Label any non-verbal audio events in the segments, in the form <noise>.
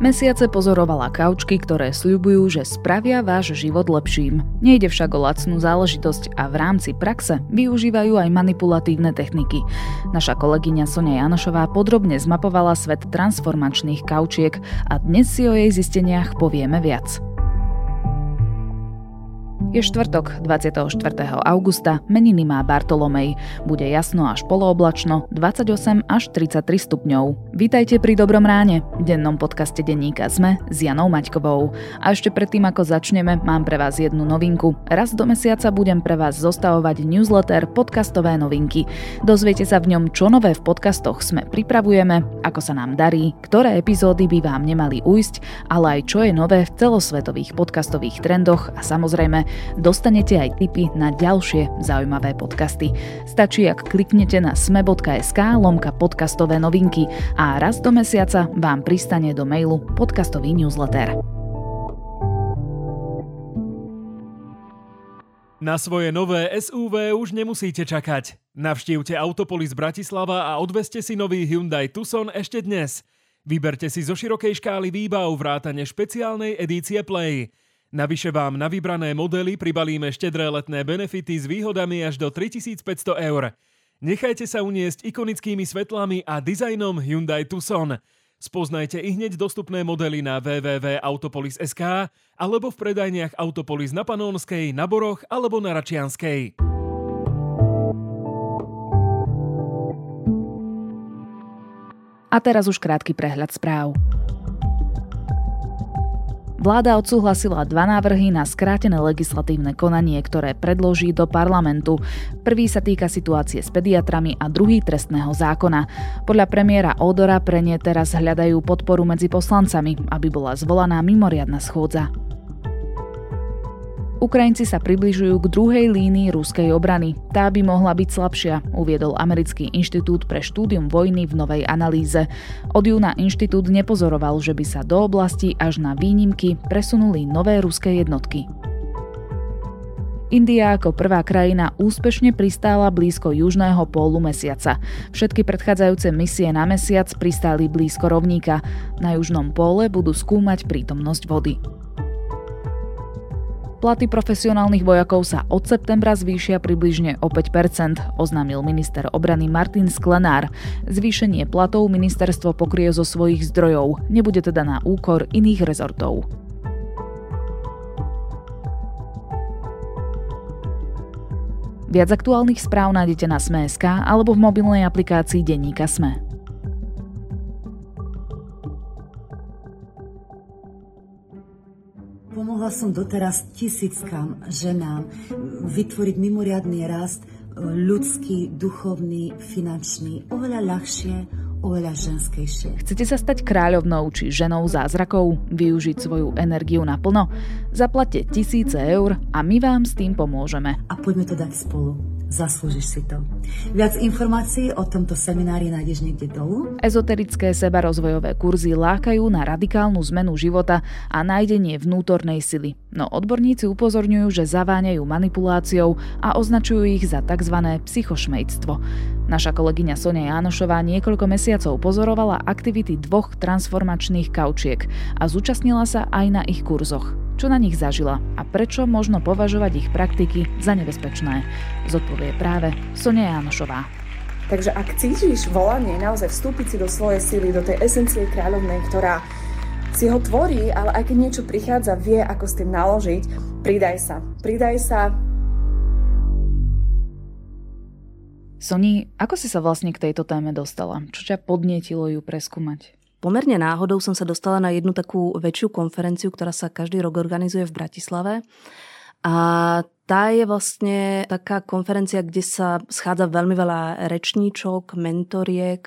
Mesiace pozorovala kaučky, ktoré sľubujú, že spravia váš život lepším. Nejde však o lacnú záležitosť a v rámci praxe využívajú aj manipulatívne techniky. Naša kolegyňa Sonia Janošová podrobne zmapovala svet transformačných kaučiek a dnes si o jej zisteniach povieme viac. Je štvrtok, 24. augusta, meniny má Bartolomej. Bude jasno až polooblačno, 28 až 33 stupňov. Vítajte pri Dobrom ráne, dennom podcaste denníka Sme s Janou Maťkovou. A ešte predtým, ako začneme, mám pre vás jednu novinku. Raz do mesiaca budem pre vás zostavovať newsletter Podcastové novinky. Dozviete sa v ňom, čo nové v podcastoch Sme pripravujeme, ako sa nám darí, ktoré epizódy by vám nemali ujsť, ale aj čo je nové v celosvetových podcastových trendoch a samozrejme dostanete aj tipy na ďalšie zaujímavé podcasty. Stačí, ak kliknete na sme.sk lomka podcastové novinky a raz do mesiaca vám pristane do mailu podcastový newsletter. Na svoje nové SUV už nemusíte čakať. Navštívte Autopolis Bratislava a odveste si nový Hyundai Tucson ešte dnes. Vyberte si zo širokej škály výbav vrátane špeciálnej edície Play. Navyše vám na vybrané modely pribalíme štedré letné benefity s výhodami až do 3500 eur. Nechajte sa uniesť ikonickými svetlami a dizajnom Hyundai Tucson. Spoznajte i hneď dostupné modely na www.autopolis.sk alebo v predajniach Autopolis na Panónskej, na Boroch alebo na Račianskej. A teraz už krátky prehľad správ. Vláda odsúhlasila dva návrhy na skrátené legislatívne konanie, ktoré predloží do parlamentu. Prvý sa týka situácie s pediatrami a druhý trestného zákona. Podľa premiéra Odora pre ne teraz hľadajú podporu medzi poslancami, aby bola zvolaná mimoriadna schôdza. Ukrajinci sa približujú k druhej línii ruskej obrany. Tá by mohla byť slabšia, uviedol Americký inštitút pre štúdium vojny v novej analýze. Od júna inštitút nepozoroval, že by sa do oblasti až na výnimky presunuli nové ruské jednotky. India ako prvá krajina úspešne pristála blízko južného pólu mesiaca. Všetky predchádzajúce misie na mesiac pristáli blízko rovníka. Na južnom póle budú skúmať prítomnosť vody. Platy profesionálnych vojakov sa od septembra zvýšia približne o 5% oznámil minister obrany Martin Sklenár. Zvýšenie platov ministerstvo pokrie zo svojich zdrojov, nebude teda na úkor iných rezortov. Viac aktuálnych správ nájdete na Sme.sk alebo v mobilnej aplikácii Denníka Sme. Pomohla som doteraz tisíckam ženám vytvoriť mimoriadný rast ľudský, duchovný, finančný, oveľa ľahšie, oveľa ženskejšie. Chcete sa stať kráľovnou či ženou zázrakov? Využiť svoju energiu naplno? Zaplate tisíce eur a my vám s tým pomôžeme. A poďme to dať spolu. Zaslúžiš si to. Viac informácií o tomto seminári nájdeš niekde dolu. Ezoterické sebarozvojové kurzy lákajú na radikálnu zmenu života a nájdenie vnútornej sily. No odborníci upozorňujú, že zaváňajú manipuláciou a označujú ich za tzv. psychošmejctvo. Naša kolegyňa Sonia Jánošová niekoľko mesiacov pozorovala aktivity dvoch transformačných kaučiek a zúčastnila sa aj na ich kurzoch čo na nich zažila a prečo možno považovať ich praktiky za nebezpečné. Zodpovie práve Sonia Jánošová. Takže ak cítiš volanie naozaj vstúpiť si do svojej síly, do tej esencie kráľovnej, ktorá si ho tvorí, ale aj keď niečo prichádza, vie, ako s tým naložiť, pridaj sa. Pridaj sa. Soni, ako si sa vlastne k tejto téme dostala? Čo ťa podnietilo ju preskúmať? Pomerne náhodou som sa dostala na jednu takú väčšiu konferenciu, ktorá sa každý rok organizuje v Bratislave. A tá je vlastne taká konferencia, kde sa schádza veľmi veľa rečníčok, mentoriek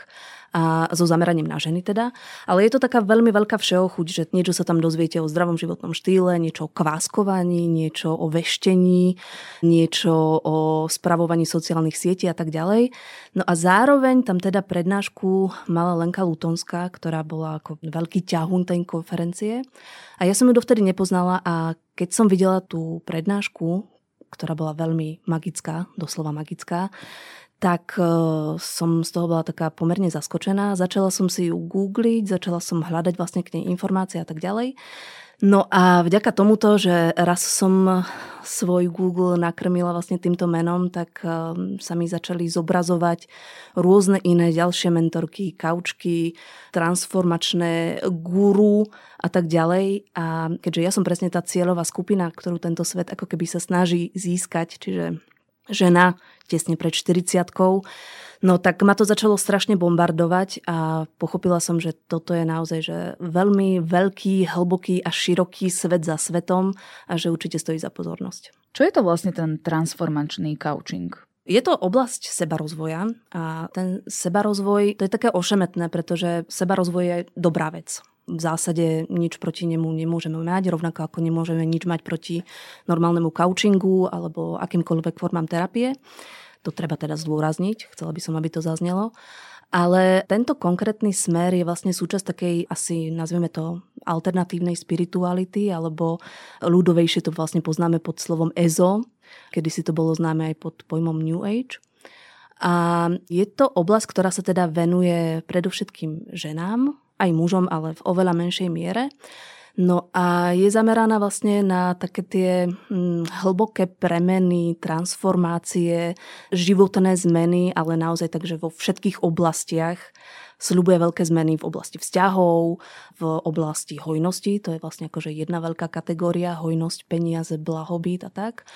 a so zameraním na ženy teda. Ale je to taká veľmi veľká všeochuť, že niečo sa tam dozviete o zdravom životnom štýle, niečo o kváskovaní, niečo o veštení, niečo o spravovaní sociálnych sietí a tak ďalej. No a zároveň tam teda prednášku mala Lenka Lutonská, ktorá bola ako veľký ťahun tej konferencie. A ja som ju dovtedy nepoznala a keď som videla tú prednášku, ktorá bola veľmi magická, doslova magická, tak e, som z toho bola taká pomerne zaskočená. Začala som si ju googliť, začala som hľadať vlastne k nej informácie a tak ďalej. No a vďaka tomuto, že raz som svoj Google nakrmila vlastne týmto menom, tak um, sa mi začali zobrazovať rôzne iné ďalšie mentorky, kaučky, transformačné guru a tak ďalej. A keďže ja som presne tá cieľová skupina, ktorú tento svet ako keby sa snaží získať, čiže žena tesne pred 40 No tak ma to začalo strašne bombardovať a pochopila som, že toto je naozaj že veľmi veľký, hlboký a široký svet za svetom a že určite stojí za pozornosť. Čo je to vlastne ten transformačný coaching? Je to oblasť sebarozvoja a ten sebarozvoj, to je také ošemetné, pretože sebarozvoj je dobrá vec. V zásade nič proti nemu nemôžeme mať, rovnako ako nemôžeme nič mať proti normálnemu coachingu alebo akýmkoľvek formám terapie. To treba teda zdôrazniť, chcela by som, aby to zaznelo. Ale tento konkrétny smer je vlastne súčasť takej asi, nazveme to, alternatívnej spirituality, alebo ľudovejšie to vlastne poznáme pod slovom EZO, kedy si to bolo známe aj pod pojmom New Age. A je to oblasť, ktorá sa teda venuje predovšetkým ženám, aj mužom, ale v oveľa menšej miere. No a je zameraná vlastne na také tie hm, hlboké premeny, transformácie, životné zmeny, ale naozaj takže vo všetkých oblastiach sľubuje veľké zmeny v oblasti vzťahov, v oblasti hojnosti, to je vlastne akože jedna veľká kategória, hojnosť, peniaze, blahobyt a tak.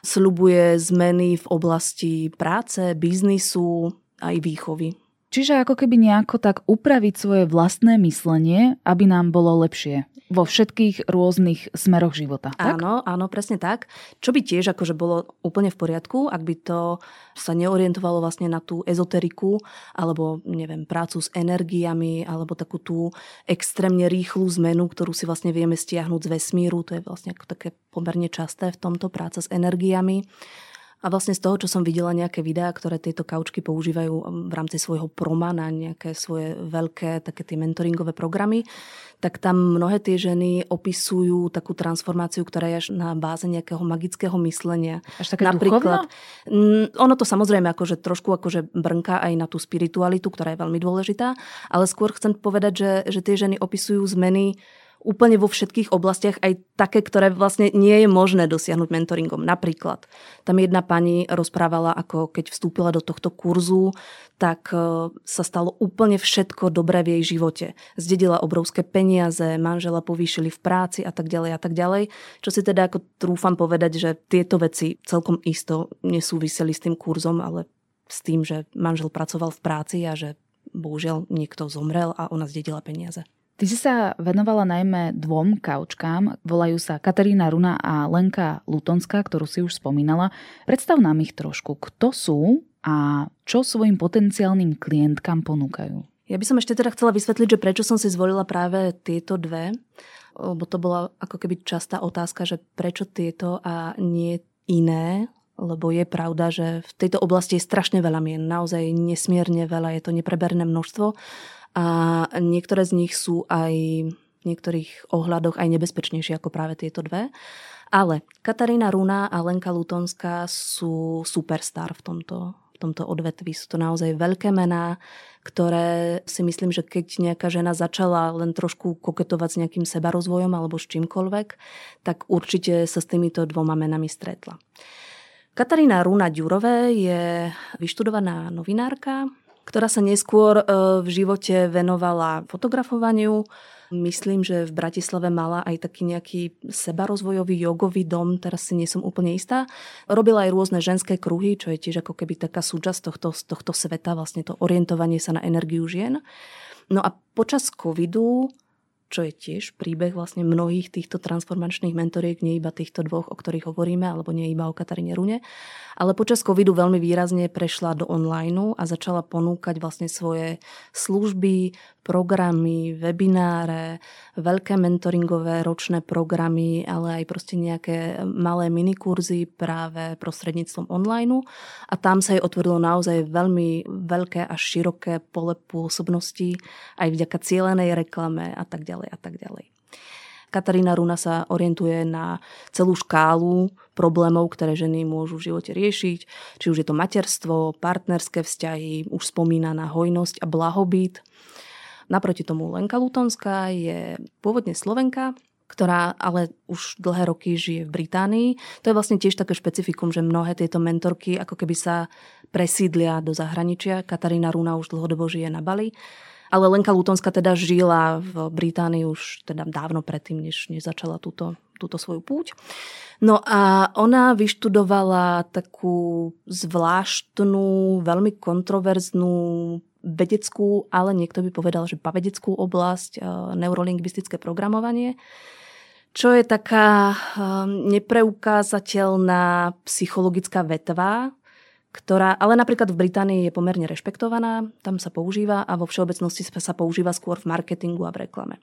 Sľubuje zmeny v oblasti práce, biznisu aj výchovy. Čiže ako keby nejako tak upraviť svoje vlastné myslenie, aby nám bolo lepšie vo všetkých rôznych smeroch života. Tak? Áno, áno, presne tak. Čo by tiež akože bolo úplne v poriadku, ak by to sa neorientovalo vlastne na tú ezoteriku, alebo neviem, prácu s energiami, alebo takú tú extrémne rýchlu zmenu, ktorú si vlastne vieme stiahnuť z vesmíru. To je vlastne ako také pomerne časté v tomto práca s energiami. A vlastne z toho, čo som videla nejaké videá, ktoré tieto kaučky používajú um, v rámci svojho proma na nejaké svoje veľké také tie mentoringové programy, tak tam mnohé tie ženy opisujú takú transformáciu, ktorá je až na báze nejakého magického myslenia. Až také Napríklad, duchovno? ono to samozrejme akože trošku akože brnká aj na tú spiritualitu, ktorá je veľmi dôležitá, ale skôr chcem povedať, že, že tie ženy opisujú zmeny úplne vo všetkých oblastiach, aj také, ktoré vlastne nie je možné dosiahnuť mentoringom. Napríklad, tam jedna pani rozprávala, ako keď vstúpila do tohto kurzu, tak e, sa stalo úplne všetko dobré v jej živote. Zdedila obrovské peniaze, manžela povýšili v práci a tak ďalej a tak ďalej. Čo si teda ako trúfam povedať, že tieto veci celkom isto nesúviseli s tým kurzom, ale s tým, že manžel pracoval v práci a že bohužiaľ niekto zomrel a ona zdedila peniaze. Ty si sa venovala najmä dvom kaučkám, volajú sa Katarína Runa a Lenka Lutonská, ktorú si už spomínala. Predstav nám ich trošku, kto sú a čo svojim potenciálnym klientkám ponúkajú. Ja by som ešte teda chcela vysvetliť, že prečo som si zvolila práve tieto dve, lebo to bola ako keby častá otázka, že prečo tieto a nie iné, lebo je pravda, že v tejto oblasti je strašne veľa mien, naozaj nesmierne veľa, je to nepreberné množstvo a niektoré z nich sú aj v niektorých ohľadoch aj nebezpečnejšie ako práve tieto dve. Ale Katarína Runa a Lenka Lutonská sú superstar v tomto, v tomto odvetví. Sú to naozaj veľké mená, ktoré si myslím, že keď nejaká žena začala len trošku koketovať s nejakým sebarozvojom alebo s čímkoľvek, tak určite sa s týmito dvoma menami stretla. Katarína Runa Ďurové je vyštudovaná novinárka, ktorá sa neskôr e, v živote venovala fotografovaniu. Myslím, že v Bratislave mala aj taký nejaký sebarozvojový jogový dom, teraz si nie som úplne istá. Robila aj rôzne ženské kruhy, čo je tiež ako keby taká súčasť tohto, tohto sveta, vlastne to orientovanie sa na energiu žien. No a počas covidu čo je tiež príbeh vlastne mnohých týchto transformačných mentoriek, nie iba týchto dvoch, o ktorých hovoríme, alebo nie iba o Kataríne Rune. Ale počas covidu veľmi výrazne prešla do online a začala ponúkať vlastne svoje služby, programy, webináre, veľké mentoringové ročné programy, ale aj proste nejaké malé minikurzy práve prostredníctvom online. A tam sa jej otvorilo naozaj veľmi veľké a široké pole pôsobnosti aj vďaka cielenej reklame a tak ďalej a tak ďalej. Katarína Runa sa orientuje na celú škálu problémov, ktoré ženy môžu v živote riešiť. Či už je to materstvo, partnerské vzťahy, už spomínaná hojnosť a blahobyt. Naproti tomu Lenka Lutonská je pôvodne Slovenka, ktorá ale už dlhé roky žije v Británii. To je vlastne tiež také špecifikum, že mnohé tieto mentorky ako keby sa presídlia do zahraničia. Katarína Runa už dlhodobo žije na Bali. Ale Lenka Lutonská teda žila v Británii už teda dávno predtým, než, než začala túto, túto svoju púť. No a ona vyštudovala takú zvláštnu, veľmi kontroverznú vedeckú, ale niekto by povedal, že pavedeckú oblasť, eh, neurolingvistické programovanie čo je taká um, nepreukázateľná psychologická vetva, ktorá ale napríklad v Británii je pomerne rešpektovaná, tam sa používa a vo všeobecnosti sa používa skôr v marketingu a v reklame.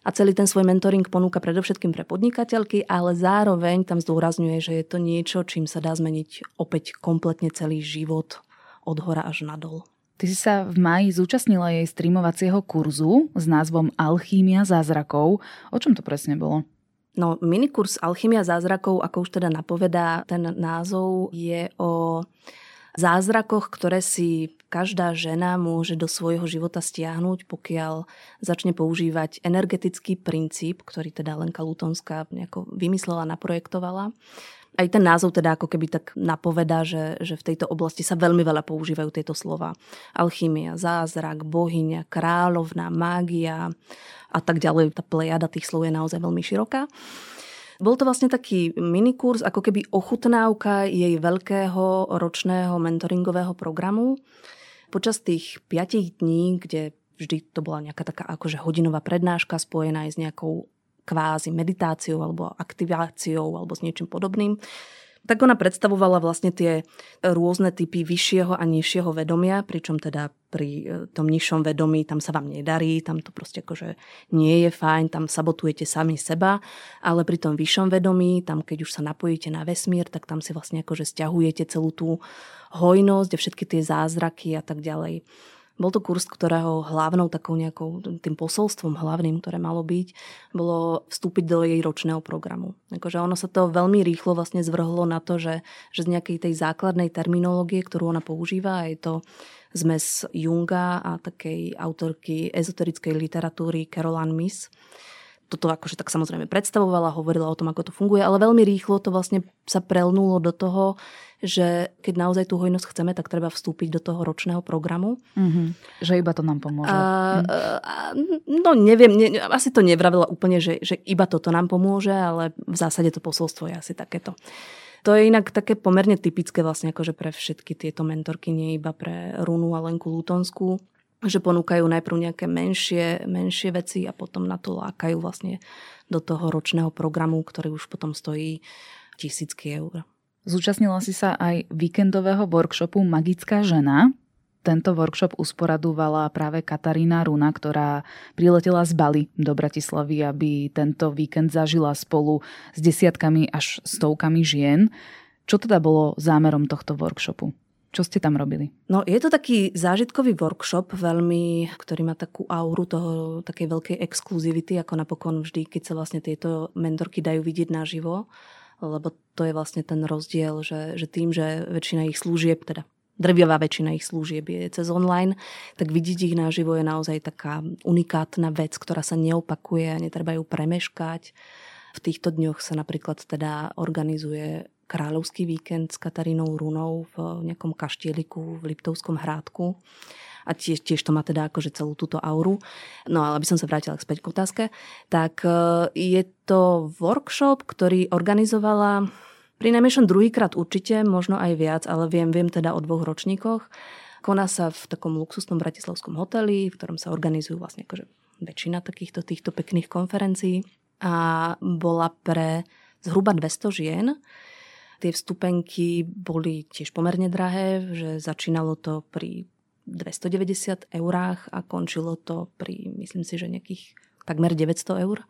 A celý ten svoj mentoring ponúka predovšetkým pre podnikateľky, ale zároveň tam zdôrazňuje, že je to niečo, čím sa dá zmeniť opäť kompletne celý život od hora až nadol. Ty si sa v maji zúčastnila jej streamovacieho kurzu s názvom Alchímia zázrakov. O čom to presne bolo? No, minikurs Alchymia zázrakov, ako už teda napovedá ten názov, je o zázrakoch, ktoré si každá žena môže do svojho života stiahnuť, pokiaľ začne používať energetický princíp, ktorý teda Lenka Lutonská nejako vymyslela, naprojektovala aj ten názov teda ako keby tak napovedá, že, že v tejto oblasti sa veľmi veľa používajú tieto slova. Alchymia, zázrak, bohyňa, kráľovná, mágia a tak ďalej. Tá plejada tých slov je naozaj veľmi široká. Bol to vlastne taký minikurs, ako keby ochutnávka jej veľkého ročného mentoringového programu. Počas tých 5 dní, kde vždy to bola nejaká taká akože hodinová prednáška spojená aj s nejakou kvázi meditáciou alebo aktiváciou alebo s niečím podobným, tak ona predstavovala vlastne tie rôzne typy vyššieho a nižšieho vedomia, pričom teda pri e, tom nižšom vedomí tam sa vám nedarí, tam to proste akože nie je fajn, tam sabotujete sami seba, ale pri tom vyššom vedomí, tam keď už sa napojíte na vesmír, tak tam si vlastne akože stiahujete celú tú hojnosť a všetky tie zázraky a tak ďalej. Bol to kurz, ktorého hlavnou takou nejakou, tým posolstvom hlavným, ktoré malo byť, bolo vstúpiť do jej ročného programu. Akože ono sa to veľmi rýchlo vlastne zvrhlo na to, že, že z nejakej tej základnej terminológie, ktorú ona používa, je to zmes Junga a takej autorky ezoterickej literatúry Caroline Miss, toto akože tak samozrejme predstavovala, hovorila o tom, ako to funguje, ale veľmi rýchlo to vlastne sa prelnulo do toho, že keď naozaj tú hojnosť chceme, tak treba vstúpiť do toho ročného programu. Mm-hmm. Že iba to nám pomôže. A, a, no neviem, ne, asi to nevravila úplne, že, že iba toto nám pomôže, ale v zásade to posolstvo je asi takéto. To je inak také pomerne typické vlastne akože pre všetky tieto mentorky, nie iba pre Runu a Lenku Lutonskú že ponúkajú najprv nejaké menšie, menšie veci a potom na to lákajú vlastne do toho ročného programu, ktorý už potom stojí tisícky eur. Zúčastnila si sa aj víkendového workshopu Magická žena. Tento workshop usporadovala práve Katarína Runa, ktorá priletela z Bali do Bratislavy, aby tento víkend zažila spolu s desiatkami až stovkami žien. Čo teda bolo zámerom tohto workshopu? Čo ste tam robili? No, je to taký zážitkový workshop, veľmi, ktorý má takú auru toho, takej veľkej exkluzivity, ako napokon vždy, keď sa vlastne tieto mentorky dajú vidieť naživo. Lebo to je vlastne ten rozdiel, že, že tým, že väčšina ich služieb, teda drvivá väčšina ich služieb je cez online, tak vidieť ich naživo je naozaj taká unikátna vec, ktorá sa neopakuje a netreba ju premeškať. V týchto dňoch sa napríklad teda organizuje kráľovský víkend s Katarínou Runou v nejakom kaštieliku v Liptovskom hrádku a tiež, tiež to má teda akože celú túto auru. No ale aby som sa vrátila späť k otázke, tak e, je to workshop, ktorý organizovala pri najmenšom druhýkrát určite, možno aj viac, ale viem, viem teda o dvoch ročníkoch. Koná sa v takom luxusnom bratislavskom hoteli, v ktorom sa organizujú vlastne akože väčšina takýchto týchto pekných konferencií a bola pre zhruba 200 žien Tie vstupenky boli tiež pomerne drahé, že začínalo to pri 290 eurách a končilo to pri, myslím si, že nejakých takmer 900 eur.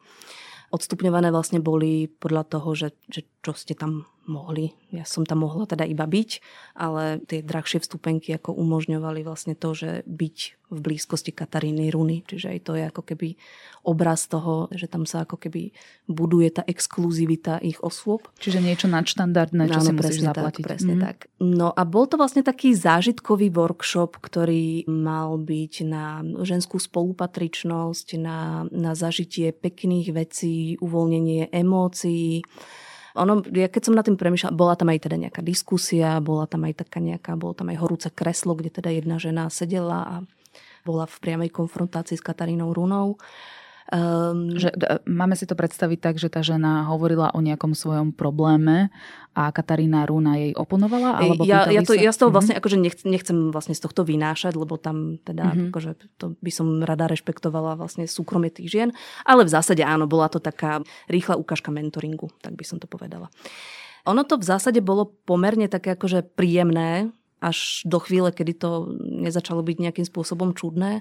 Odstupňované vlastne boli podľa toho, že, že čo ste tam mohli. Ja som tam mohla teda iba byť, ale tie drahšie vstupenky ako umožňovali vlastne to, že byť v blízkosti Kataríny Runy. Čiže aj to je ako keby obraz toho, že tam sa ako keby buduje tá exkluzivita ich osôb. Čiže niečo nadštandardné, čo no, si musíš zaplatiť. Tak, presne mm. tak. No a bol to vlastne taký zážitkový workshop, ktorý mal byť na ženskú spolupatričnosť, na, na zažitie pekných vecí, uvoľnenie emócií, ono, ja keď som na tým premýšľala, bola tam aj teda nejaká diskusia, bola tam aj taká nejaká, bolo tam aj horúce kreslo, kde teda jedna žena sedela a bola v priamej konfrontácii s Katarínou Runou. Um, že, máme si to predstaviť tak, že tá žena hovorila o nejakom svojom probléme a Katarína Rúna jej oponovala? Alebo ja, ja, to, ja z toho mhm. vlastne mm-hmm. akože nechcem, nechcem vlastne z tohto vynášať, lebo tam teda mm-hmm. akože to by som rada rešpektovala vlastne súkromie tých žien, ale v zásade áno, bola to taká rýchla ukážka mentoringu, tak by som to povedala. Ono to v zásade bolo pomerne také akože príjemné, až do chvíle, kedy to nezačalo byť nejakým spôsobom čudné.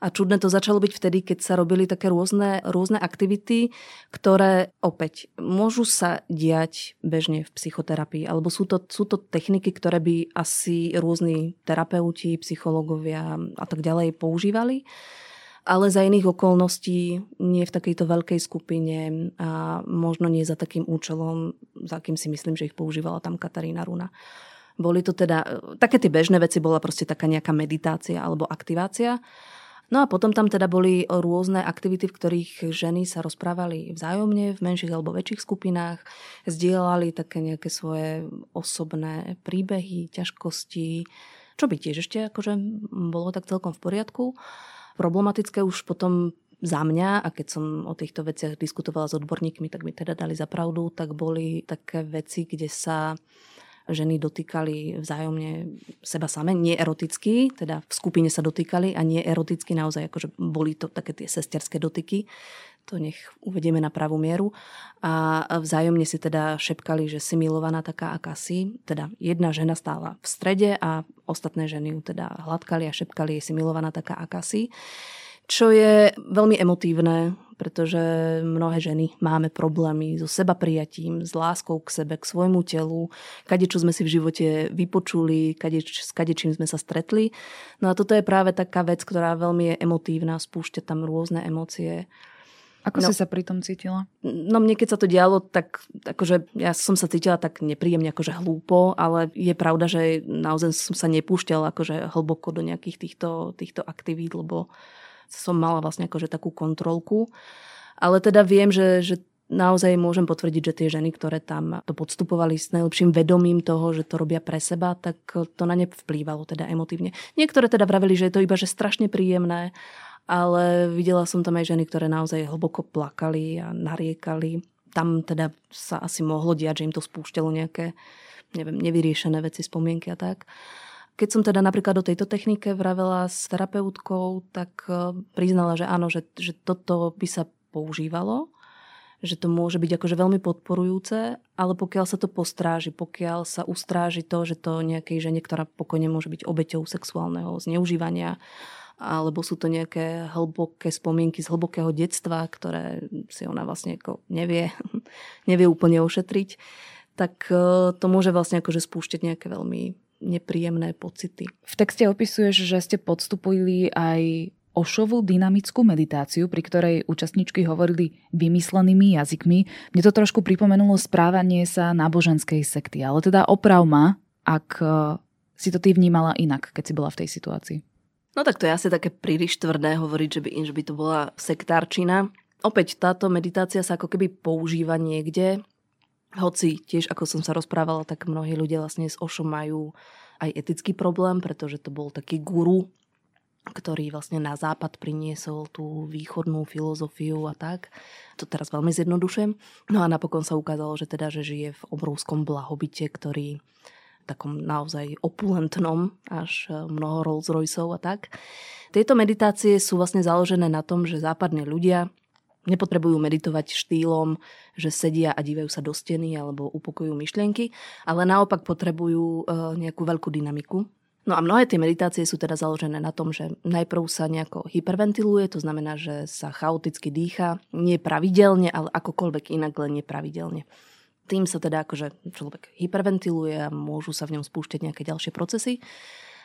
A čudné to začalo byť vtedy, keď sa robili také rôzne, rôzne aktivity, ktoré opäť môžu sa diať bežne v psychoterapii, alebo sú to, sú to techniky, ktoré by asi rôzni terapeuti, psychológovia a tak ďalej používali. Ale za iných okolností nie v takejto veľkej skupine a možno nie za takým účelom, za akým si myslím, že ich používala tam Katarína Runa. Boli to teda, také tie bežné veci bola proste taká nejaká meditácia alebo aktivácia No a potom tam teda boli rôzne aktivity, v ktorých ženy sa rozprávali vzájomne v menších alebo väčších skupinách, zdieľali také nejaké svoje osobné príbehy, ťažkosti, čo by tiež ešte akože bolo tak celkom v poriadku. Problematické už potom za mňa, a keď som o týchto veciach diskutovala s odborníkmi, tak mi teda dali za pravdu, tak boli také veci, kde sa ženy dotýkali vzájomne seba same, nie eroticky, teda v skupine sa dotýkali a nie eroticky, naozaj akože boli to také tie sesterské dotyky, to nech uvedieme na pravú mieru. A vzájomne si teda šepkali, že si milovaná taká akási. Teda jedna žena stála v strede a ostatné ženy ju teda hladkali a šepkali, si milovaná taká akási čo je veľmi emotívne, pretože mnohé ženy máme problémy so seba prijatím, s láskou k sebe, k svojmu telu, kade čo sme si v živote vypočuli, kade, s kade čím sme sa stretli. No a toto je práve taká vec, ktorá veľmi je emotívna, spúšťa tam rôzne emócie. Ako no, si sa pri tom cítila? No mne keď sa to dialo, tak akože ja som sa cítila tak nepríjemne, akože hlúpo, ale je pravda, že naozaj som sa nepúšťala akože hlboko do nejakých týchto, týchto aktivít, lebo som mala vlastne akože takú kontrolku. Ale teda viem, že, že naozaj môžem potvrdiť, že tie ženy, ktoré tam to podstupovali s najlepším vedomím toho, že to robia pre seba, tak to na ne vplývalo teda emotívne. Niektoré teda vraveli, že je to iba že strašne príjemné, ale videla som tam aj ženy, ktoré naozaj hlboko plakali a nariekali. Tam teda sa asi mohlo diať, že im to spúšťalo nejaké neviem, nevyriešené veci, spomienky a tak. Keď som teda napríklad do tejto technike vravela s terapeutkou, tak e, priznala, že áno, že, že toto by sa používalo, že to môže byť akože veľmi podporujúce, ale pokiaľ sa to postráži, pokiaľ sa ustráži to, že to nejakej žene, ktorá pokojne môže byť obeťou sexuálneho zneužívania, alebo sú to nejaké hlboké spomienky z hlbokého detstva, ktoré si ona vlastne ako nevie, <laughs> nevie úplne ošetriť, tak e, to môže vlastne akože spúšťať nejaké veľmi nepríjemné pocity. V texte opisuješ, že ste podstupili aj ošovú dynamickú meditáciu, pri ktorej účastníčky hovorili vymyslenými jazykmi. Mne to trošku pripomenulo správanie sa náboženskej sekty, ale teda oprav ma, ak e, si to ty vnímala inak, keď si bola v tej situácii. No tak to je asi také príliš tvrdé hovoriť, že by, že by to bola sektárčina. Opäť táto meditácia sa ako keby používa niekde, hoci tiež, ako som sa rozprávala, tak mnohí ľudia vlastne s Ošom majú aj etický problém, pretože to bol taký guru, ktorý vlastne na západ priniesol tú východnú filozofiu a tak. To teraz veľmi zjednodušujem. No a napokon sa ukázalo, že teda, že žije v obrovskom blahobite, ktorý takom naozaj opulentnom, až mnoho Rolls Royceov a tak. Tieto meditácie sú vlastne založené na tom, že západní ľudia Nepotrebujú meditovať štýlom, že sedia a dívajú sa do steny alebo upokojujú myšlienky, ale naopak potrebujú e, nejakú veľkú dynamiku. No a mnohé tie meditácie sú teda založené na tom, že najprv sa nejako hyperventiluje, to znamená, že sa chaoticky dýcha, nie pravidelne, ale akokoľvek inak, len nepravidelne. Tým sa teda akože človek hyperventiluje a môžu sa v ňom spúšťať nejaké ďalšie procesy.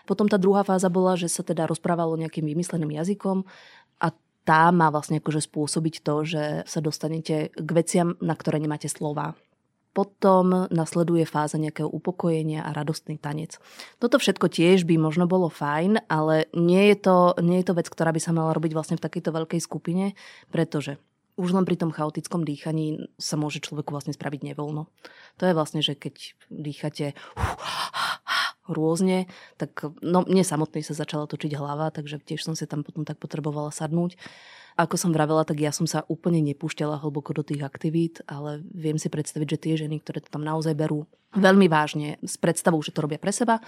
Potom tá druhá fáza bola, že sa teda rozprávalo nejakým vymysleným jazykom a tá má vlastne akože spôsobiť to, že sa dostanete k veciam, na ktoré nemáte slova. Potom nasleduje fáza nejakého upokojenia a radostný tanec. Toto všetko tiež by možno bolo fajn, ale nie je to, nie je to vec, ktorá by sa mala robiť vlastne v takejto veľkej skupine, pretože už len pri tom chaotickom dýchaní sa môže človeku vlastne spraviť nevoľno. To je vlastne, že keď dýchate rôzne, tak no, mne samotnej sa začala točiť hlava, takže tiež som si tam potom tak potrebovala sadnúť. Ako som vravela, tak ja som sa úplne nepúšťala hlboko do tých aktivít, ale viem si predstaviť, že tie ženy, ktoré to tam naozaj berú veľmi vážne s predstavou, že to robia pre seba,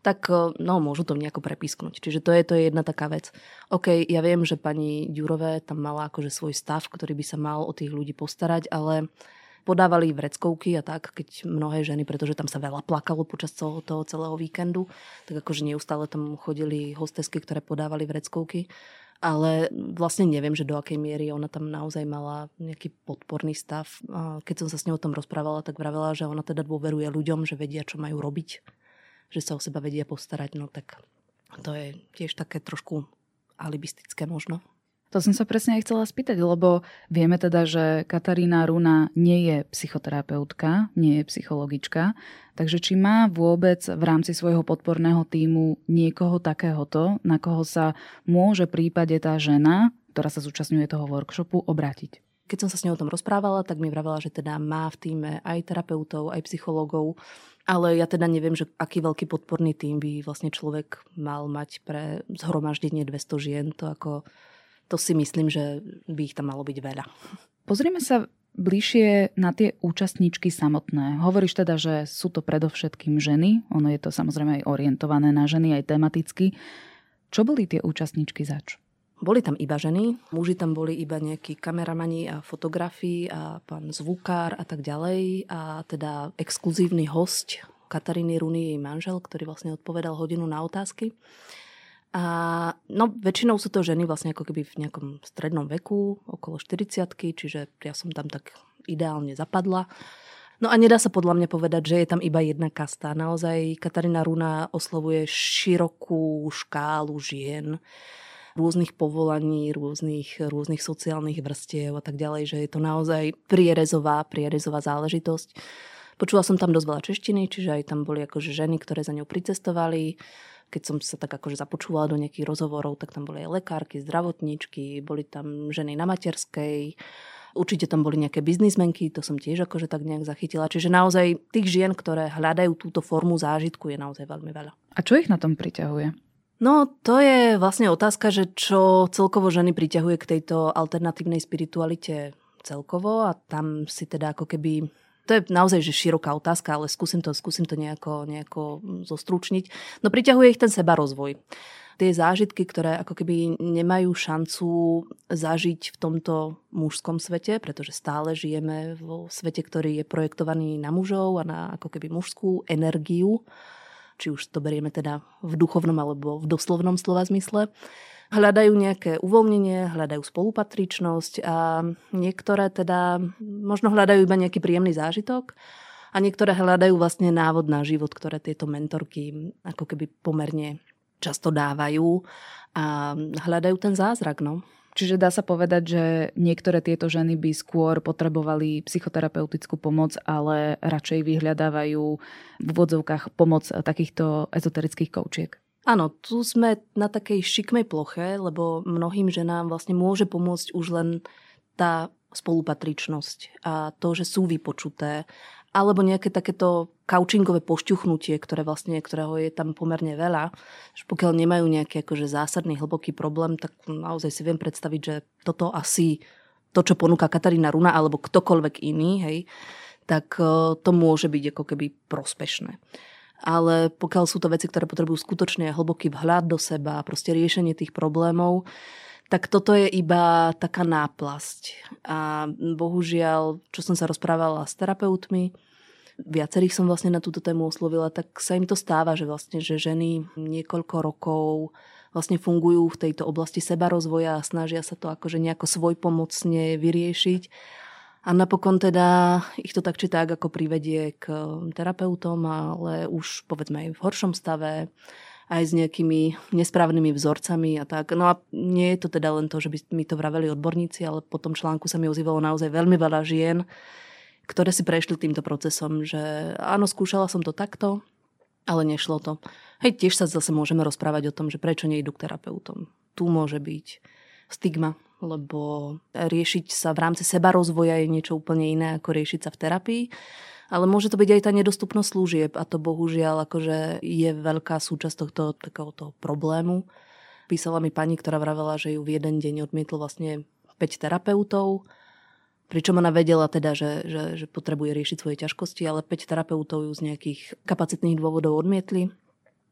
tak no, môžu to nejako prepísknuť. Čiže to je, to je jedna taká vec. OK, ja viem, že pani Ďurové tam mala akože svoj stav, ktorý by sa mal o tých ľudí postarať, ale podávali vreckovky a tak, keď mnohé ženy, pretože tam sa veľa plakalo počas toho, toho celého víkendu, tak akože neustále tam chodili hostesky, ktoré podávali vreckovky ale vlastne neviem, že do akej miery ona tam naozaj mala nejaký podporný stav. Keď som sa s ňou o tom rozprávala, tak vravela, že ona teda dôveruje ľuďom, že vedia, čo majú robiť, že sa o seba vedia postarať, no tak to je tiež také trošku alibistické možno. To som sa presne aj chcela spýtať, lebo vieme teda, že Katarína Runa nie je psychoterapeutka, nie je psychologička, takže či má vôbec v rámci svojho podporného týmu niekoho takéhoto, na koho sa môže prípade tá žena, ktorá sa zúčastňuje toho workshopu, obrátiť? Keď som sa s ňou o tom rozprávala, tak mi vravela, že teda má v týme aj terapeutov, aj psychológov, ale ja teda neviem, že aký veľký podporný tým by vlastne človek mal mať pre zhromaždenie 200 žien. To ako to si myslím, že by ich tam malo byť veľa. Pozrieme sa bližšie na tie účastníčky samotné. Hovoríš teda, že sú to predovšetkým ženy, ono je to samozrejme aj orientované na ženy, aj tematicky. Čo boli tie účastníčky zač? Boli tam iba ženy, muži tam boli iba nejakí kameramani a fotografi a pán zvukár a tak ďalej a teda exkluzívny host Kataríny Runy, jej manžel, ktorý vlastne odpovedal hodinu na otázky. A no, väčšinou sú to ženy vlastne ako keby v nejakom strednom veku, okolo 40 čiže ja som tam tak ideálne zapadla. No a nedá sa podľa mňa povedať, že je tam iba jedna kasta. Naozaj Katarína Runa oslovuje širokú škálu žien, rôznych povolaní, rôznych, rôznych sociálnych vrstiev a tak ďalej, že je to naozaj prierezová, prierezová záležitosť. Počula som tam dosť veľa češtiny, čiže aj tam boli akože ženy, ktoré za ňou pricestovali keď som sa tak akože započúvala do nejakých rozhovorov, tak tam boli aj lekárky, zdravotníčky, boli tam ženy na materskej, Určite tam boli nejaké biznismenky, to som tiež akože tak nejak zachytila. Čiže naozaj tých žien, ktoré hľadajú túto formu zážitku, je naozaj veľmi veľa. A čo ich na tom priťahuje? No, to je vlastne otázka, že čo celkovo ženy priťahuje k tejto alternatívnej spiritualite celkovo a tam si teda ako keby to je naozaj že široká otázka, ale skúsim to, skúsim to nejako, nejako zostručniť. No priťahuje ich ten seba rozvoj. Tie zážitky, ktoré ako keby nemajú šancu zažiť v tomto mužskom svete, pretože stále žijeme vo svete, ktorý je projektovaný na mužov a na ako keby mužskú energiu, či už to berieme teda v duchovnom alebo v doslovnom slova zmysle hľadajú nejaké uvoľnenie, hľadajú spolupatričnosť a niektoré teda možno hľadajú iba nejaký príjemný zážitok a niektoré hľadajú vlastne návod na život, ktoré tieto mentorky ako keby pomerne často dávajú a hľadajú ten zázrak. No. Čiže dá sa povedať, že niektoré tieto ženy by skôr potrebovali psychoterapeutickú pomoc, ale radšej vyhľadávajú v vodzovkách pomoc takýchto ezoterických koučiek. Áno, tu sme na takej šikmej ploche, lebo mnohým ženám vlastne môže pomôcť už len tá spolupatričnosť a to, že sú vypočuté, alebo nejaké takéto couchingové pošťuchnutie, ktoré vlastne, ktorého je tam pomerne veľa. Že pokiaľ nemajú nejaký akože zásadný, hlboký problém, tak naozaj si viem predstaviť, že toto asi to, čo ponúka Katarína Runa alebo ktokoľvek iný, hej, tak eh, to môže byť ako keby prospešné ale pokiaľ sú to veci, ktoré potrebujú skutočne hlboký vhľad do seba, proste riešenie tých problémov, tak toto je iba taká náplasť. A bohužiaľ, čo som sa rozprávala s terapeutmi, viacerých som vlastne na túto tému oslovila, tak sa im to stáva, že vlastne, že ženy niekoľko rokov vlastne fungujú v tejto oblasti seba rozvoja a snažia sa to akože nejako svojpomocne vyriešiť A napokon teda ich to tak či tak ako privedie k terapeutom, ale už povedzme aj v horšom stave, aj s nejakými nesprávnymi vzorcami a tak. No a nie je to teda len to, že by mi to vraveli odborníci, ale po tom článku sa mi ozývalo naozaj veľmi veľa žien, ktoré si prešli týmto procesom, že áno, skúšala som to takto, ale nešlo to. Hej, tiež sa zase môžeme rozprávať o tom, že prečo nejdu k terapeutom. Tu môže byť stigma, lebo riešiť sa v rámci seba rozvoja je niečo úplne iné ako riešiť sa v terapii. Ale môže to byť aj tá nedostupnosť služieb a to bohužiaľ akože je veľká súčasť tohto takého toho problému. Písala mi pani, ktorá vravela, že ju v jeden deň odmietlo vlastne 5 terapeutov, pričom ona vedela teda, že, že, že potrebuje riešiť svoje ťažkosti, ale 5 terapeutov ju z nejakých kapacitných dôvodov odmietli,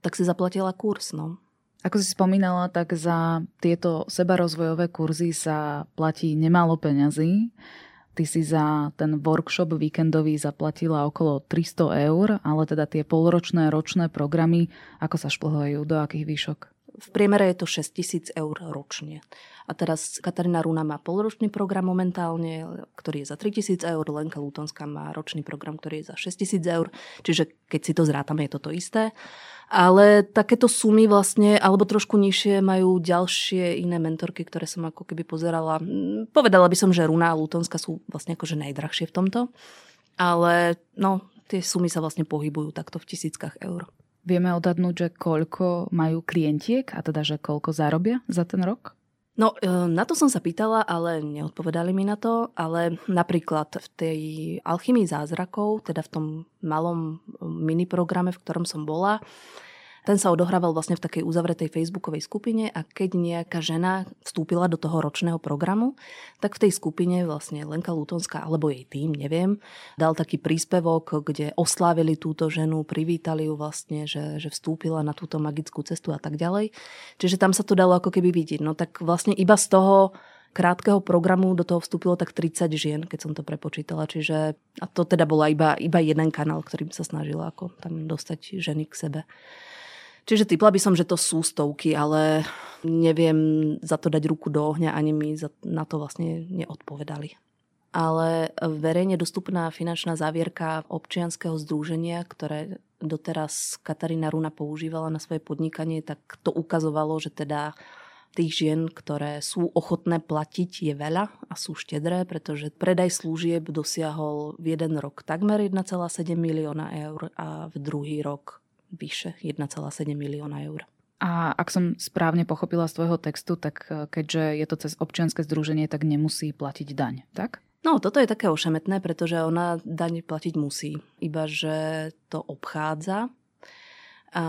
tak si zaplatila kurz. No. Ako si spomínala, tak za tieto sebarozvojové kurzy sa platí nemálo peňazí. Ty si za ten workshop víkendový zaplatila okolo 300 eur, ale teda tie polročné, ročné programy, ako sa šplhajú, do akých výšok? V priemere je to 6 tisíc eur ročne. A teraz Katarína Runa má polročný program momentálne, ktorý je za 3 tisíc eur, Lenka Lutonská má ročný program, ktorý je za 6 tisíc eur, čiže keď si to zrátame, je toto isté. Ale takéto sumy vlastne, alebo trošku nižšie majú ďalšie iné mentorky, ktoré som ako keby pozerala. Mm, povedala by som, že Runa a Lutonska sú vlastne akože najdrahšie v tomto. Ale no, tie sumy sa vlastne pohybujú takto v tisíckach eur. Vieme odhadnúť, že koľko majú klientiek a teda, že koľko zarobia za ten rok? No, e, na to som sa pýtala, ale neodpovedali mi na to. Ale napríklad v tej alchymii zázrakov, teda v tom malom mini programe, v ktorom som bola, ten sa odohrával vlastne v takej uzavretej facebookovej skupine a keď nejaká žena vstúpila do toho ročného programu, tak v tej skupine vlastne Lenka Lutonská alebo jej tým, neviem, dal taký príspevok, kde oslávili túto ženu, privítali ju vlastne, že, že vstúpila na túto magickú cestu a tak ďalej. Čiže tam sa to dalo ako keby vidieť. No tak vlastne iba z toho krátkeho programu do toho vstúpilo tak 30 žien, keď som to prepočítala. Čiže, a to teda bola iba, iba jeden kanál, ktorým sa snažila ako tam dostať ženy k sebe. Čiže typla by som, že to sú stovky, ale neviem za to dať ruku do ohňa, ani mi na to vlastne neodpovedali. Ale verejne dostupná finančná závierka občianského združenia, ktoré doteraz Katarína Runa používala na svoje podnikanie, tak to ukazovalo, že teda tých žien, ktoré sú ochotné platiť, je veľa a sú štedré, pretože predaj služieb dosiahol v jeden rok takmer 1,7 milióna eur a v druhý rok vyše 1,7 milióna eur. A ak som správne pochopila z tvojho textu, tak e, keďže je to cez občianske združenie, tak nemusí platiť daň, tak? No, toto je také ošemetné, pretože ona daň platiť musí. Iba, že to obchádza. A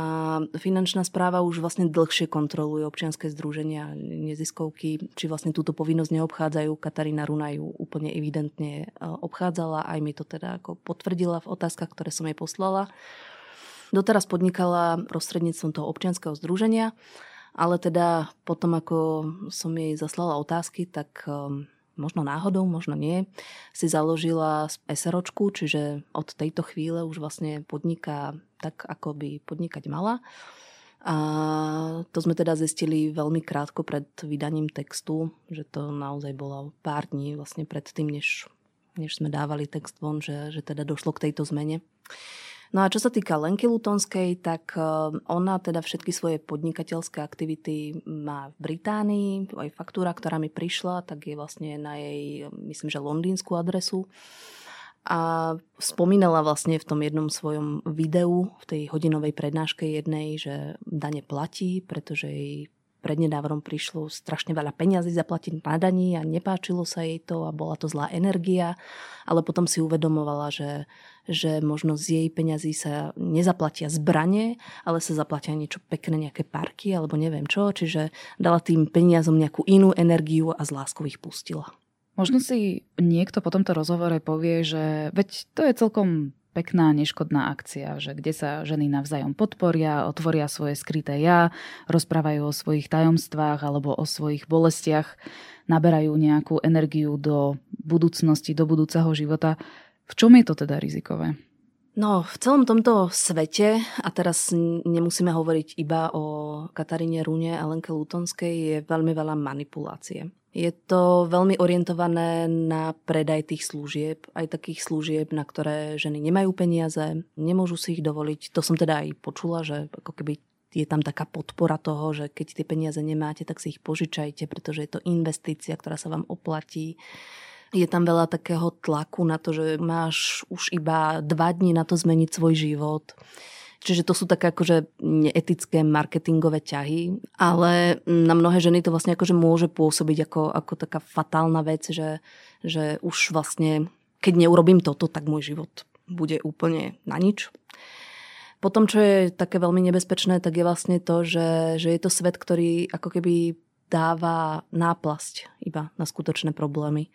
finančná správa už vlastne dlhšie kontroluje občianske združenia, neziskovky, či vlastne túto povinnosť neobchádzajú. Katarína Runa ju úplne evidentne e, obchádzala, aj mi to teda ako potvrdila v otázkach, ktoré som jej poslala. Doteraz podnikala prostredníctvom toho občianského združenia, ale teda potom, ako som jej zaslala otázky, tak um, možno náhodou, možno nie, si založila SROčku, čiže od tejto chvíle už vlastne podniká tak, ako by podnikať mala. A to sme teda zistili veľmi krátko pred vydaním textu, že to naozaj bolo pár dní vlastne pred tým, než, než sme dávali text von, že, že teda došlo k tejto zmene. No a čo sa týka Lenky Lutonskej, tak eh, ona teda všetky svoje podnikateľské aktivity má v Británii. Aj faktúra, ktorá mi prišla, tak je vlastne na jej, myslím, že londýnsku adresu. A spomínala vlastne v tom jednom svojom videu, v tej hodinovej prednáške jednej, že dane platí, pretože jej prednedávnom prišlo strašne veľa peňazí zaplatiť na daní a nepáčilo sa jej to a bola to zlá energia, ale potom si uvedomovala, že, že možno z jej peňazí sa nezaplatia zbranie, ale sa zaplatia niečo pekné, nejaké parky alebo neviem čo, čiže dala tým peniazom nejakú inú energiu a z láskou ich pustila. Možno si niekto po tomto rozhovore povie, že veď to je celkom pekná, neškodná akcia, že kde sa ženy navzájom podporia, otvoria svoje skryté ja, rozprávajú o svojich tajomstvách alebo o svojich bolestiach, naberajú nejakú energiu do budúcnosti, do budúceho života. V čom je to teda rizikové? No, v celom tomto svete, a teraz nemusíme hovoriť iba o Kataríne Rune a Lenke Lutonskej, je veľmi veľa manipulácie. Je to veľmi orientované na predaj tých služieb, aj takých služieb, na ktoré ženy nemajú peniaze, nemôžu si ich dovoliť. To som teda aj počula, že ako keby je tam taká podpora toho, že keď tie peniaze nemáte, tak si ich požičajte, pretože je to investícia, ktorá sa vám oplatí. Je tam veľa takého tlaku na to, že máš už iba dva dní na to zmeniť svoj život Čiže to sú také akože neetické marketingové ťahy, ale na mnohé ženy to vlastne akože môže pôsobiť ako, ako taká fatálna vec, že, že už vlastne, keď neurobím toto, tak môj život bude úplne na nič. Potom, čo je také veľmi nebezpečné, tak je vlastne to, že, že je to svet, ktorý ako keby dáva náplasť iba na skutočné problémy.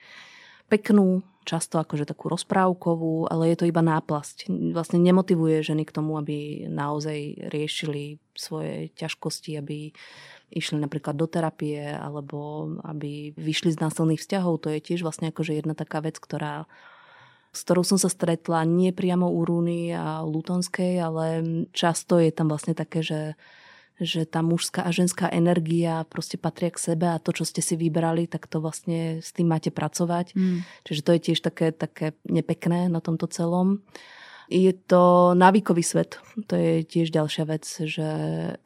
Peknú, často akože takú rozprávkovú, ale je to iba náplasť. Vlastne nemotivuje ženy k tomu, aby naozaj riešili svoje ťažkosti, aby išli napríklad do terapie alebo aby vyšli z násilných vzťahov. To je tiež vlastne akože jedna taká vec, ktorá s ktorou som sa stretla nie priamo u Rúny a Lutonskej, ale často je tam vlastne také, že že tá mužská a ženská energia proste patria k sebe a to, čo ste si vybrali, tak to vlastne s tým máte pracovať. Mm. Čiže to je tiež také, také nepekné na tomto celom. Je to návykový svet. To je tiež ďalšia vec, že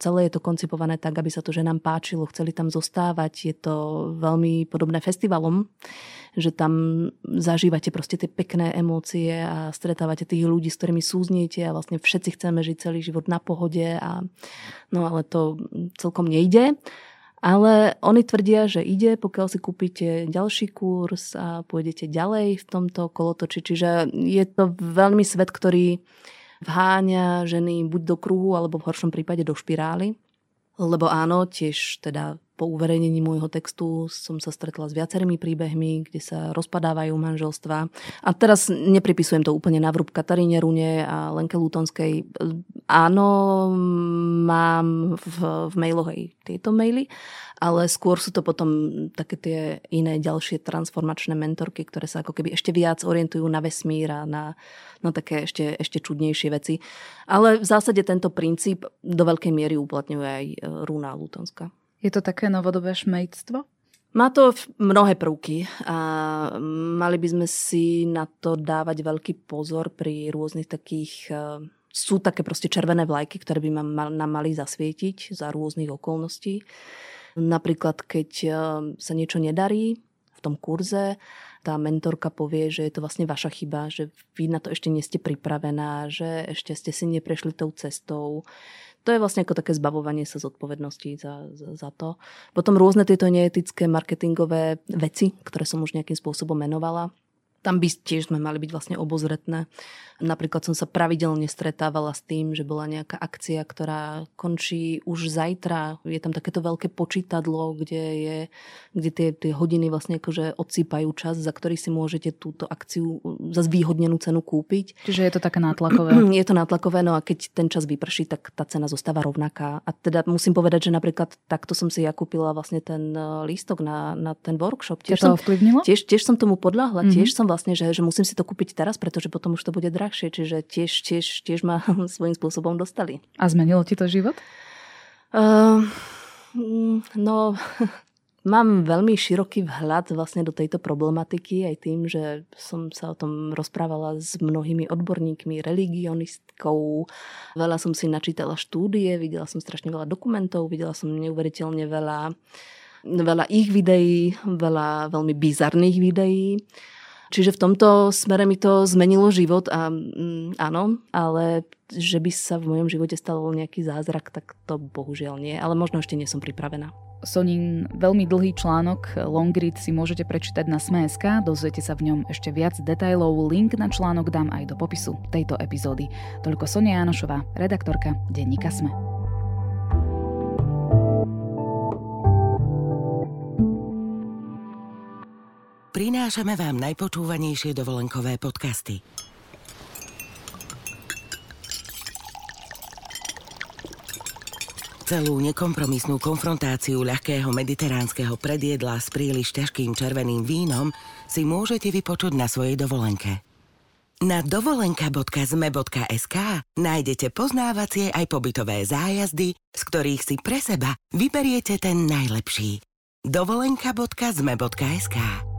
celé je to koncipované tak, aby sa to ženám páčilo, chceli tam zostávať. Je to veľmi podobné festivalom, že tam zažívate proste tie pekné emócie a stretávate tých ľudí, s ktorými súzniete a vlastne všetci chceme žiť celý život na pohode a no ale to celkom nejde. Ale oni tvrdia, že ide, pokiaľ si kúpite ďalší kurz a pôjdete ďalej v tomto kolotoči. Čiže je to veľmi svet, ktorý vháňa ženy buď do kruhu, alebo v horšom prípade do špirály. Lebo áno, tiež teda po uverejnení môjho textu som sa stretla s viacerými príbehmi, kde sa rozpadávajú manželstva. A teraz nepripisujem to úplne na vrúb Kataríne Rune a Lenke Lutonskej. Áno, mám v, v mailovej tieto maily, ale skôr sú to potom také tie iné ďalšie transformačné mentorky, ktoré sa ako keby ešte viac orientujú na vesmír a na, na také ešte, ešte čudnejšie veci. Ale v zásade tento princíp do veľkej miery uplatňuje aj Rúna Lutonská. Je to také novodobé šmejctvo? Má to mnohé prvky a mali by sme si na to dávať veľký pozor pri rôznych takých... E, sú také proste červené vlajky, ktoré by nám mali zasvietiť za rôznych okolností. Napríklad, keď e, sa niečo nedarí v tom kurze, tá mentorka povie, že je to vlastne vaša chyba, že vy na to ešte nie ste pripravená, že ešte ste si neprešli tou cestou, to je vlastne ako také zbavovanie sa zodpovednosti za, za, za to. Potom rôzne tieto neetické marketingové veci, ktoré som už nejakým spôsobom menovala. Tam by tiež sme mali byť vlastne obozretné. Napríklad som sa pravidelne stretávala s tým, že bola nejaká akcia, ktorá končí už zajtra. Je tam takéto veľké počítadlo, kde, je, kde tie, tie hodiny vlastne akože odsýpajú čas, za ktorý si môžete túto akciu za zvýhodnenú cenu kúpiť. Čiže je to také nátlakové. <clears throat> Je to nátlakové, no a keď ten čas vyprší, tak tá cena zostáva rovnaká. A teda musím povedať, že napríklad takto som si ja kúpila vlastne ten eh, lístok na, na ten workshop. Tiež to ovplyvnilo? Tiež, tiež som tomu podľahla. Mm-hmm. Tiež som vlastne, že, že musím si to kúpiť teraz, pretože potom už to bude drahšie, čiže tiež, tiež, tiež ma <laughs> svojím spôsobom dostali. A zmenilo ti to život? Uh, no, <laughs> mám veľmi široký vhľad vlastne do tejto problematiky, aj tým, že som sa o tom rozprávala s mnohými odborníkmi, religionistkou. Veľa som si načítala štúdie, videla som strašne veľa dokumentov, videla som neuveriteľne veľa veľa ich videí, veľa veľmi bizarných videí. Čiže v tomto smere mi to zmenilo život a mm, áno, ale že by sa v mojom živote stalo nejaký zázrak, tak to bohužiaľ nie. Ale možno ešte nie som pripravená. Sonin veľmi dlhý článok Longread si môžete prečítať na Sme.sk, dozviete sa v ňom ešte viac detajlov, link na článok dám aj do popisu tejto epizódy. Toľko Sonia Janošová, redaktorka denníka Sme. Prinášame vám najpočúvanejšie dovolenkové podcasty. Celú nekompromisnú konfrontáciu ľahkého mediteránskeho predjedla s príliš ťažkým červeným vínom si môžete vypočuť na svojej dovolenke. Na dovolenka.zme.sk nájdete poznávacie aj pobytové zájazdy, z ktorých si pre seba vyberiete ten najlepší. dovolenka.zme.sk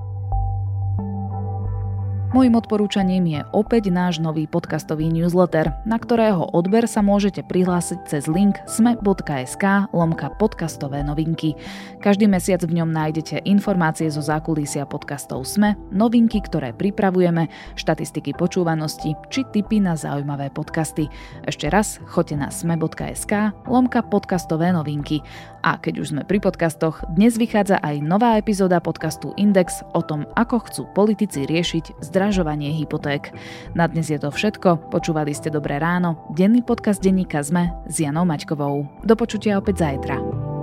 Mojím odporúčaním je opäť náš nový podcastový newsletter, na ktorého odber sa môžete prihlásiť cez link sme.sk lomka podcastové novinky. Každý mesiac v ňom nájdete informácie zo zákulisia podcastov Sme, novinky, ktoré pripravujeme, štatistiky počúvanosti či tipy na zaujímavé podcasty. Ešte raz, choďte na sme.sk lomka podcastové novinky. A keď už sme pri podcastoch, dnes vychádza aj nová epizóda podcastu Index o tom, ako chcú politici riešiť zdravie zdražovanie hypoték. Na dnes je to všetko. Počúvali ste Dobré ráno, denný podcast denníka ZME s Janou Maťkovou. Do počutia opäť zajtra.